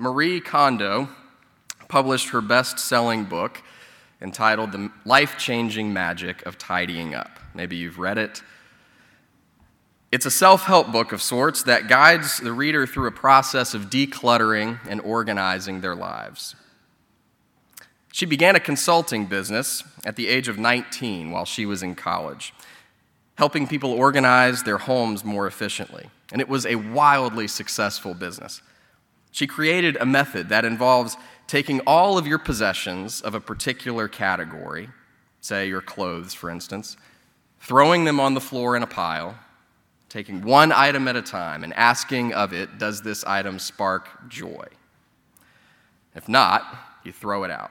Marie Kondo published her best selling book entitled The Life Changing Magic of Tidying Up. Maybe you've read it. It's a self help book of sorts that guides the reader through a process of decluttering and organizing their lives. She began a consulting business at the age of 19 while she was in college, helping people organize their homes more efficiently. And it was a wildly successful business. She created a method that involves taking all of your possessions of a particular category, say your clothes, for instance, throwing them on the floor in a pile, taking one item at a time, and asking of it, does this item spark joy? If not, you throw it out.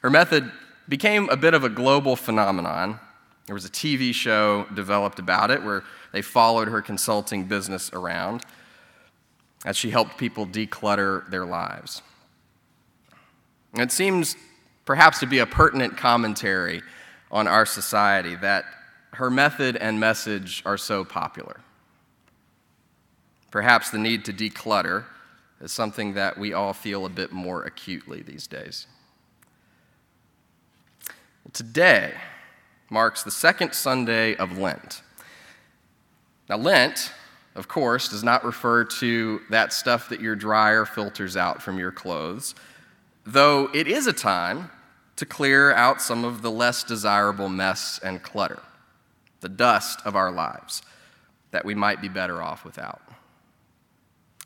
Her method became a bit of a global phenomenon. There was a TV show developed about it where they followed her consulting business around as she helped people declutter their lives. It seems perhaps to be a pertinent commentary on our society that her method and message are so popular. Perhaps the need to declutter is something that we all feel a bit more acutely these days. Today marks the second Sunday of Lent. Now, Lent of course, does not refer to that stuff that your dryer filters out from your clothes, though it is a time to clear out some of the less desirable mess and clutter, the dust of our lives that we might be better off without.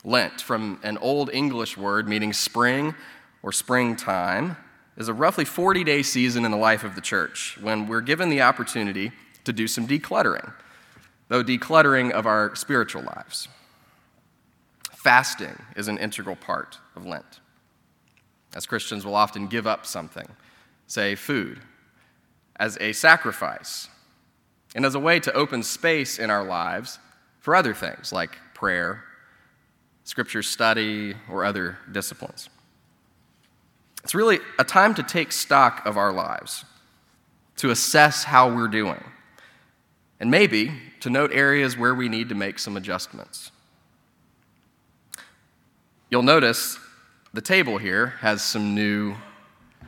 Lent, from an Old English word meaning spring or springtime, is a roughly 40 day season in the life of the church when we're given the opportunity to do some decluttering though decluttering of our spiritual lives. Fasting is an integral part of Lent. As Christians, we'll often give up something, say food, as a sacrifice and as a way to open space in our lives for other things like prayer, scripture study, or other disciplines. It's really a time to take stock of our lives, to assess how we're doing, and maybe to note areas where we need to make some adjustments. You'll notice the table here has some new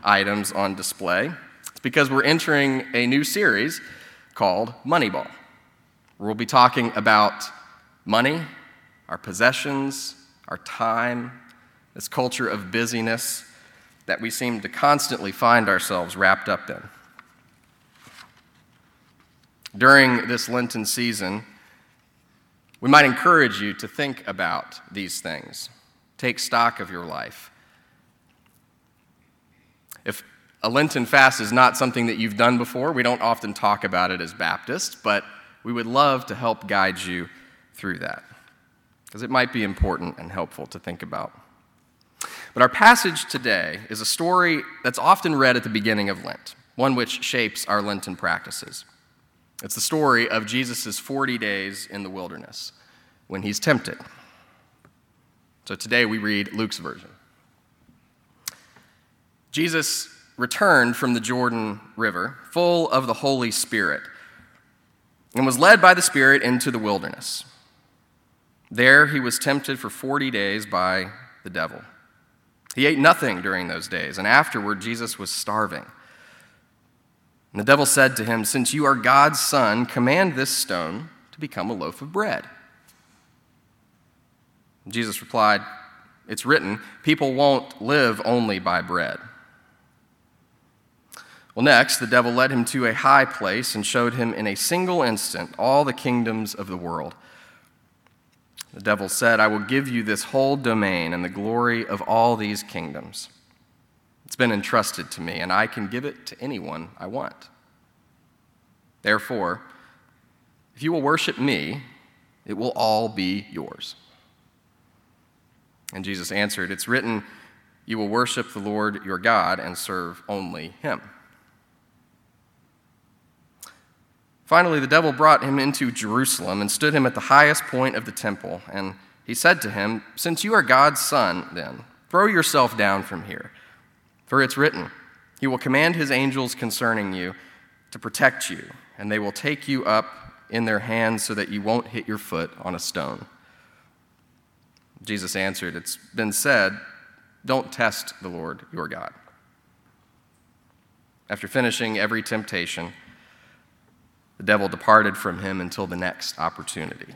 items on display. It's because we're entering a new series called Moneyball. Where we'll be talking about money, our possessions, our time, this culture of busyness that we seem to constantly find ourselves wrapped up in. During this Lenten season, we might encourage you to think about these things. Take stock of your life. If a Lenten fast is not something that you've done before, we don't often talk about it as Baptists, but we would love to help guide you through that because it might be important and helpful to think about. But our passage today is a story that's often read at the beginning of Lent, one which shapes our Lenten practices. It's the story of Jesus' 40 days in the wilderness when he's tempted. So today we read Luke's version. Jesus returned from the Jordan River full of the Holy Spirit and was led by the Spirit into the wilderness. There he was tempted for 40 days by the devil. He ate nothing during those days, and afterward Jesus was starving. And the devil said to him, Since you are God's son, command this stone to become a loaf of bread. Jesus replied, It's written, people won't live only by bread. Well, next, the devil led him to a high place and showed him in a single instant all the kingdoms of the world. The devil said, I will give you this whole domain and the glory of all these kingdoms. It's been entrusted to me, and I can give it to anyone I want. Therefore, if you will worship me, it will all be yours. And Jesus answered, It's written, You will worship the Lord your God and serve only him. Finally, the devil brought him into Jerusalem and stood him at the highest point of the temple. And he said to him, Since you are God's son, then, throw yourself down from here. For it's written, He will command His angels concerning you to protect you, and they will take you up in their hands so that you won't hit your foot on a stone. Jesus answered, It's been said, don't test the Lord your God. After finishing every temptation, the devil departed from him until the next opportunity.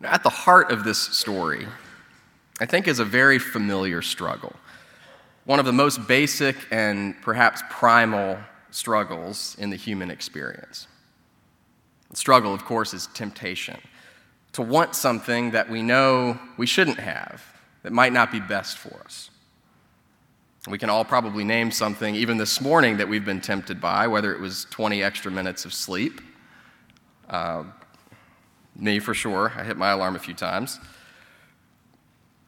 Now, at the heart of this story, I think, is a very familiar struggle. One of the most basic and perhaps primal struggles in the human experience. The struggle, of course, is temptation to want something that we know we shouldn't have, that might not be best for us. We can all probably name something, even this morning, that we've been tempted by, whether it was 20 extra minutes of sleep. Uh, me, for sure. I hit my alarm a few times.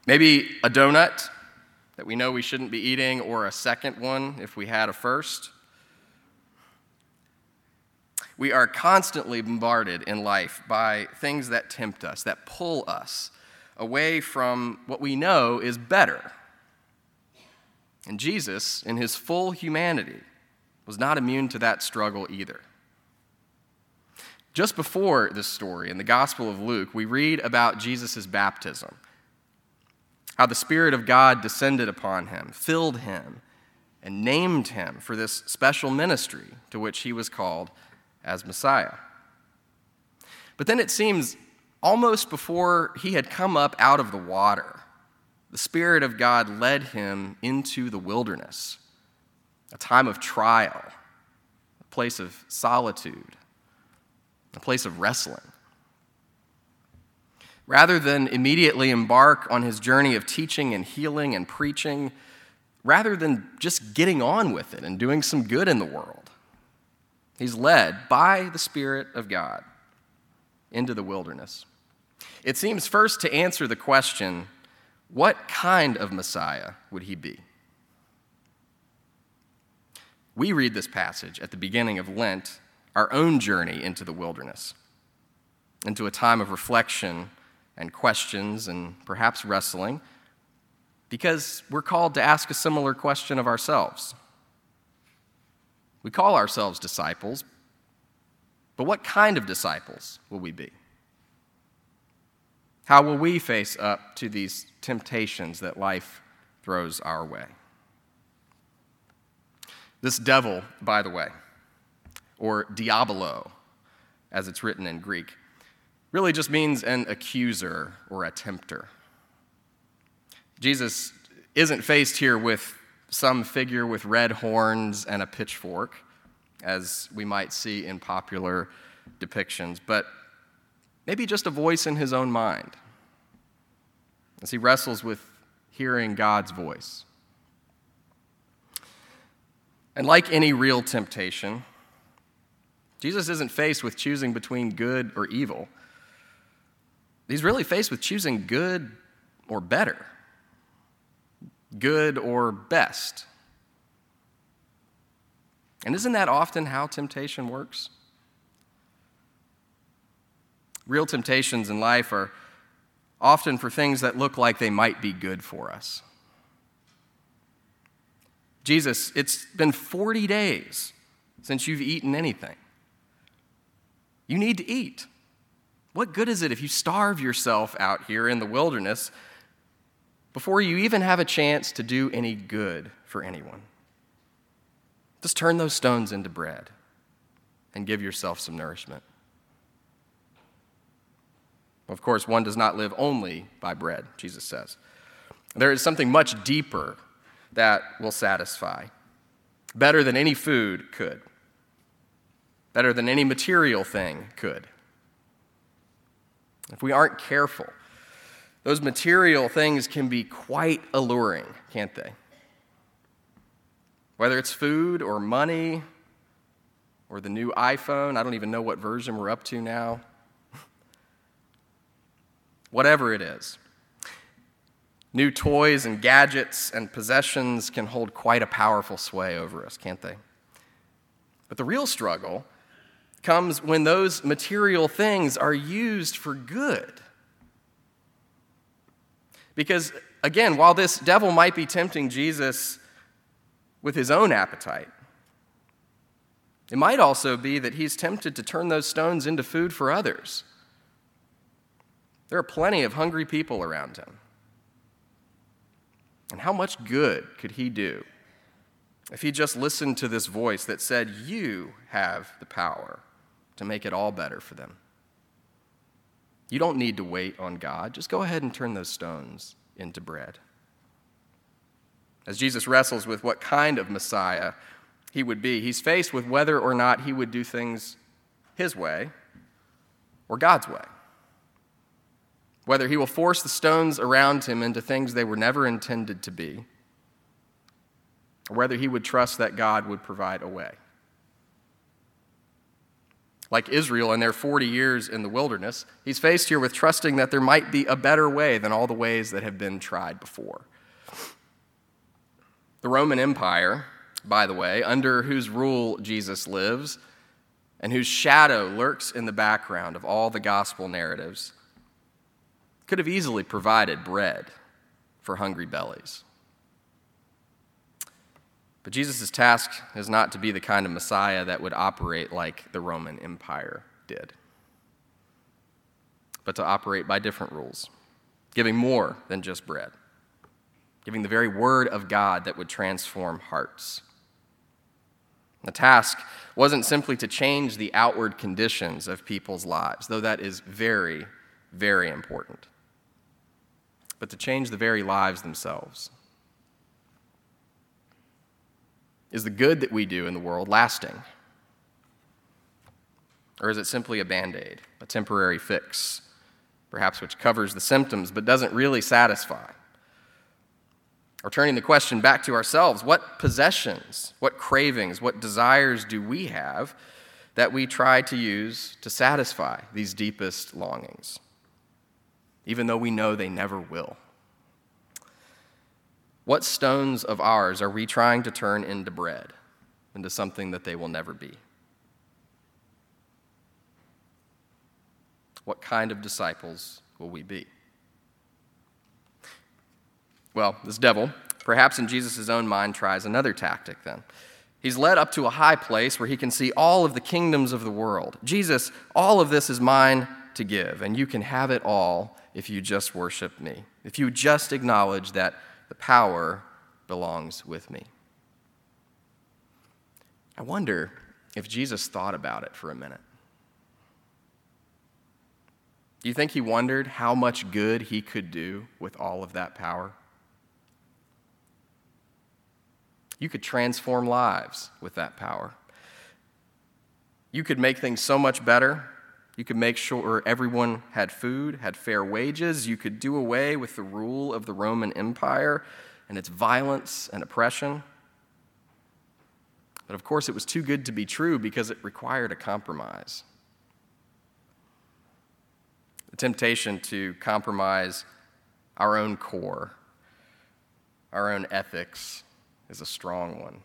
Maybe a donut that we know we shouldn't be eating, or a second one if we had a first. We are constantly bombarded in life by things that tempt us, that pull us away from what we know is better. And Jesus, in his full humanity, was not immune to that struggle either. Just before this story in the Gospel of Luke, we read about Jesus' baptism, how the Spirit of God descended upon him, filled him, and named him for this special ministry to which he was called as Messiah. But then it seems almost before he had come up out of the water, the Spirit of God led him into the wilderness, a time of trial, a place of solitude, a place of wrestling. Rather than immediately embark on his journey of teaching and healing and preaching, rather than just getting on with it and doing some good in the world, He's led by the Spirit of God into the wilderness. It seems first to answer the question what kind of Messiah would he be? We read this passage at the beginning of Lent, our own journey into the wilderness, into a time of reflection and questions and perhaps wrestling, because we're called to ask a similar question of ourselves. We call ourselves disciples, but what kind of disciples will we be? How will we face up to these temptations that life throws our way? This devil, by the way, or diabolo, as it's written in Greek, really just means an accuser or a tempter. Jesus isn't faced here with some figure with red horns and a pitchfork, as we might see in popular depictions, but maybe just a voice in his own mind as he wrestles with hearing God's voice. And like any real temptation, Jesus isn't faced with choosing between good or evil. He's really faced with choosing good or better good or best. And isn't that often how temptation works? Real temptations in life are often for things that look like they might be good for us. Jesus, it's been 40 days since you've eaten anything. You need to eat. What good is it if you starve yourself out here in the wilderness before you even have a chance to do any good for anyone. Just turn those stones into bread and give yourself some nourishment. Of course, one does not live only by bread, Jesus says. There is something much deeper that will satisfy, better than any food could, better than any material thing could. If we aren't careful, those material things can be quite alluring, can't they? Whether it's food or money or the new iPhone, I don't even know what version we're up to now. whatever it is. New toys and gadgets and possessions can hold quite a powerful sway over us, can't they? But the real struggle comes when those material things are used for good. Because, again, while this devil might be tempting Jesus with his own appetite, it might also be that he's tempted to turn those stones into food for others. There are plenty of hungry people around him. And how much good could he do if he just listened to this voice that said, You have the power to make it all better for them? You don't need to wait on God. Just go ahead and turn those stones into bread. As Jesus wrestles with what kind of Messiah he would be, he's faced with whether or not he would do things his way or God's way whether he will force the stones around him into things they were never intended to be, or whether he would trust that God would provide a way. Like Israel in their 40 years in the wilderness, he's faced here with trusting that there might be a better way than all the ways that have been tried before. The Roman Empire, by the way, under whose rule Jesus lives, and whose shadow lurks in the background of all the gospel narratives, could have easily provided bread for hungry bellies. But Jesus' task is not to be the kind of Messiah that would operate like the Roman Empire did, but to operate by different rules, giving more than just bread, giving the very word of God that would transform hearts. The task wasn't simply to change the outward conditions of people's lives, though that is very, very important but to change the very lives themselves. Is the good that we do in the world lasting? Or is it simply a band aid, a temporary fix, perhaps which covers the symptoms but doesn't really satisfy? Or turning the question back to ourselves what possessions, what cravings, what desires do we have that we try to use to satisfy these deepest longings? even though we know they never will? What stones of ours are we trying to turn into bread, into something that they will never be? What kind of disciples will we be? Well, this devil, perhaps in Jesus' own mind, tries another tactic then. He's led up to a high place where he can see all of the kingdoms of the world. Jesus, all of this is mine to give, and you can have it all if you just worship me, if you just acknowledge that the power belongs with me. I wonder if Jesus thought about it for a minute. Do you think he wondered how much good he could do with all of that power? You could transform lives with that power. You could make things so much better you could make sure everyone had food, had fair wages. You could do away with the rule of the Roman Empire and its violence and oppression. But of course, it was too good to be true because it required a compromise. The temptation to compromise our own core, our own ethics, is a strong one.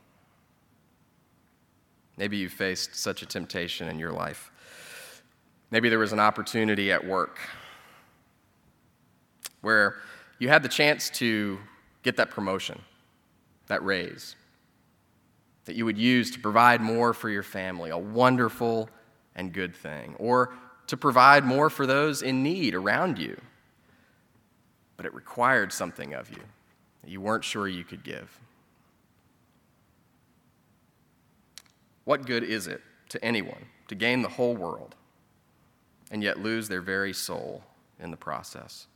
Maybe you faced such a temptation in your life. Maybe there was an opportunity at work where you had the chance to get that promotion, that raise, that you would use to provide more for your family, a wonderful and good thing, or to provide more for those in need around you. But it required something of you that you weren't sure you could give. What good is it to anyone to gain the whole world and yet lose their very soul in the process,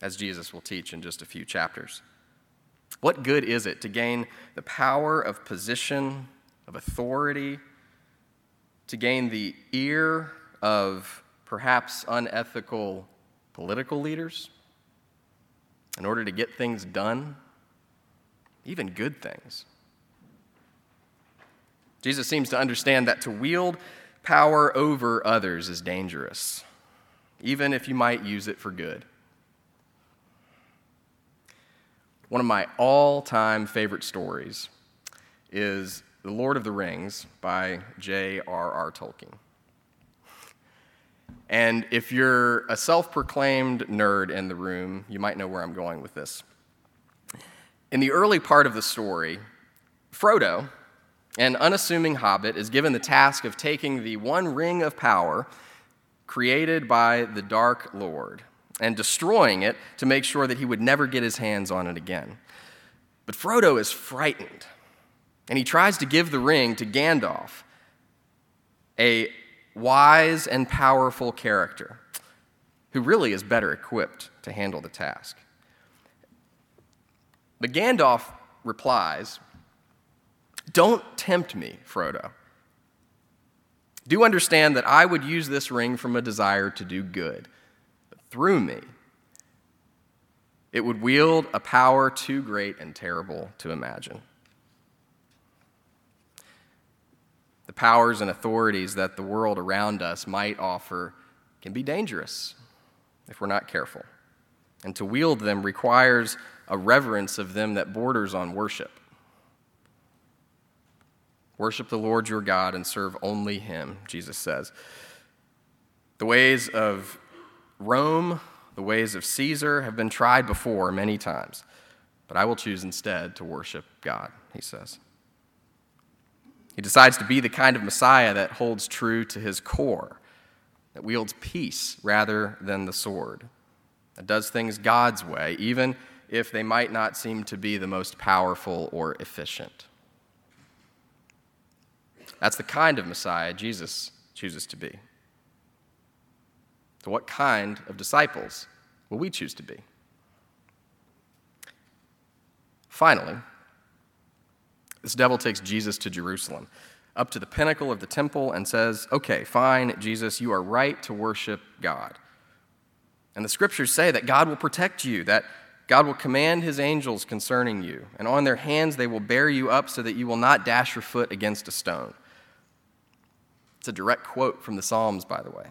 as Jesus will teach in just a few chapters. What good is it to gain the power of position, of authority, to gain the ear of perhaps unethical political leaders in order to get things done, even good things? Jesus seems to understand that to wield power over others is dangerous. even if you might use it for good. One of my all time favorite stories is The Lord of the Rings by J.R.R. Tolkien. And if you're a self proclaimed nerd in the room, you might know where I'm going with this. In the early part of the story, Frodo, an unassuming hobbit, is given the task of taking the one ring of power created by the Dark Lord and destroying it to make sure that he would never get his hands on it again. But Frodo is frightened, and he tries to give the ring to Gandalf, a wise and powerful character who really is better equipped to handle the task. But Gandalf replies, Don't tempt me, Frodo. Do understand that I would use this ring from a desire to do good. But through me, it would wield a power too great and terrible to imagine. The powers and authorities that the world around us might offer can be dangerous if we're not careful. And to wield them requires a reverence of them that borders on worship. Worship the Lord your God and serve only him, Jesus says. The ways of Rome, the ways of Caesar have been tried before many times, but I will choose instead to worship God, he says. He decides to be the kind of Messiah that holds true to his core, that wields peace rather than the sword, that does things God's way, even if they might not seem to be the most powerful or efficient. That's the kind of Messiah Jesus chooses to be. So, what kind of disciples will we choose to be? Finally, this devil takes Jesus to Jerusalem, up to the pinnacle of the temple, and says, Okay, fine, Jesus, you are right to worship God. And the scriptures say that God will protect you, that God will command his angels concerning you, and on their hands they will bear you up so that you will not dash your foot against a stone. It's a direct quote from the Psalms, by the way.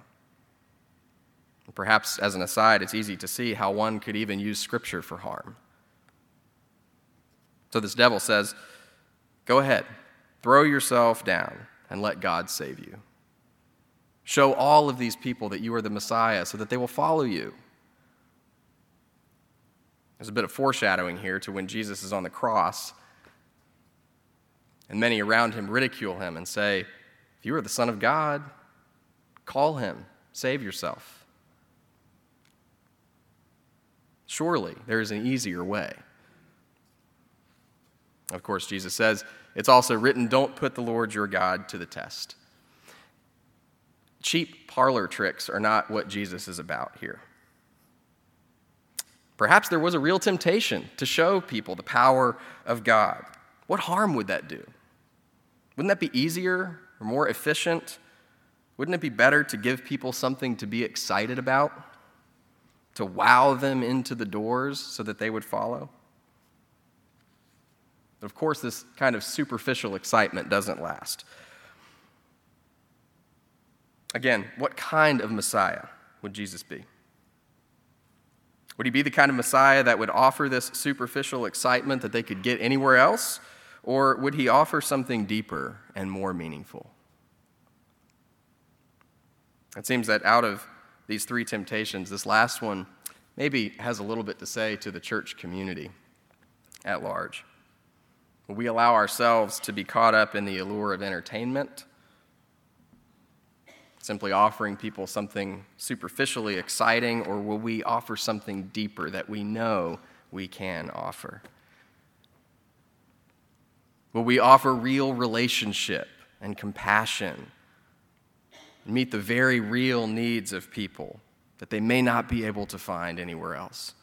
Perhaps, as an aside, it's easy to see how one could even use Scripture for harm. So this devil says, Go ahead, throw yourself down and let God save you. Show all of these people that you are the Messiah so that they will follow you. There's a bit of foreshadowing here to when Jesus is on the cross, and many around him ridicule him and say, If you are the Son of God, call him, save yourself. Surely there is an easier way. Of course, Jesus says, it's also written, don't put the Lord your God to the test. Cheap parlor tricks are not what Jesus is about here. Perhaps there was a real temptation to show people the power of God. What harm would that do? Wouldn't that be easier or more efficient? Wouldn't it be better to give people something to be excited about? To wow them into the doors so that they would follow? But of course, this kind of superficial excitement doesn't last. Again, what kind of Messiah would Jesus be? Would he be the kind of Messiah that would offer this superficial excitement that they could get anywhere else? Or would he offer something deeper and more meaningful? It seems that out of these three temptations, this last one maybe has a little bit to say to the church community at large. Will we allow ourselves to be caught up in the allure of entertainment? Simply offering people something superficially exciting, or will we offer something deeper that we know we can offer? Will we offer real relationship and compassion? And meet the very real needs of people that they may not be able to find anywhere else?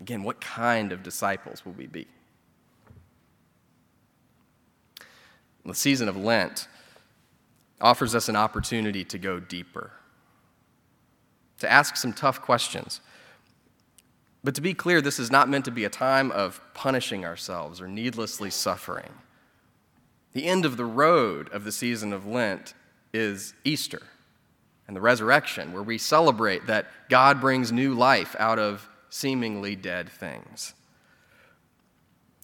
Again, what kind of disciples will we be? The season of Lent offers us an opportunity to go deeper, to ask some tough questions. But to be clear, this is not meant to be a time of punishing ourselves or needlessly suffering. The end of the road of the season of Lent is Easter, and the resurrection, where we celebrate that God brings new life out of seemingly dead things.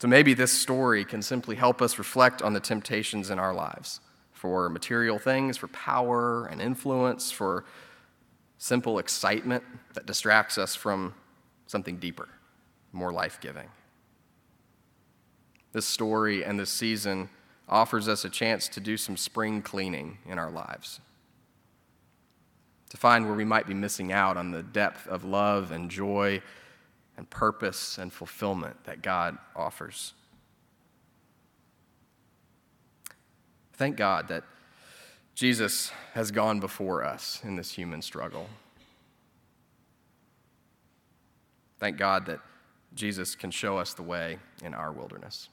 So maybe this story can simply help us reflect on the temptations in our lives for material things, for power and influence, for simple excitement that distracts us from something deeper, more life giving. This story and this season offers us a chance to do some spring cleaning in our lives, to find where we might be missing out on the depth of love and joy and purpose and fulfillment that God offers. Thank God that Jesus has gone before us in this human struggle. Thank God that Jesus can show us the way in our wilderness.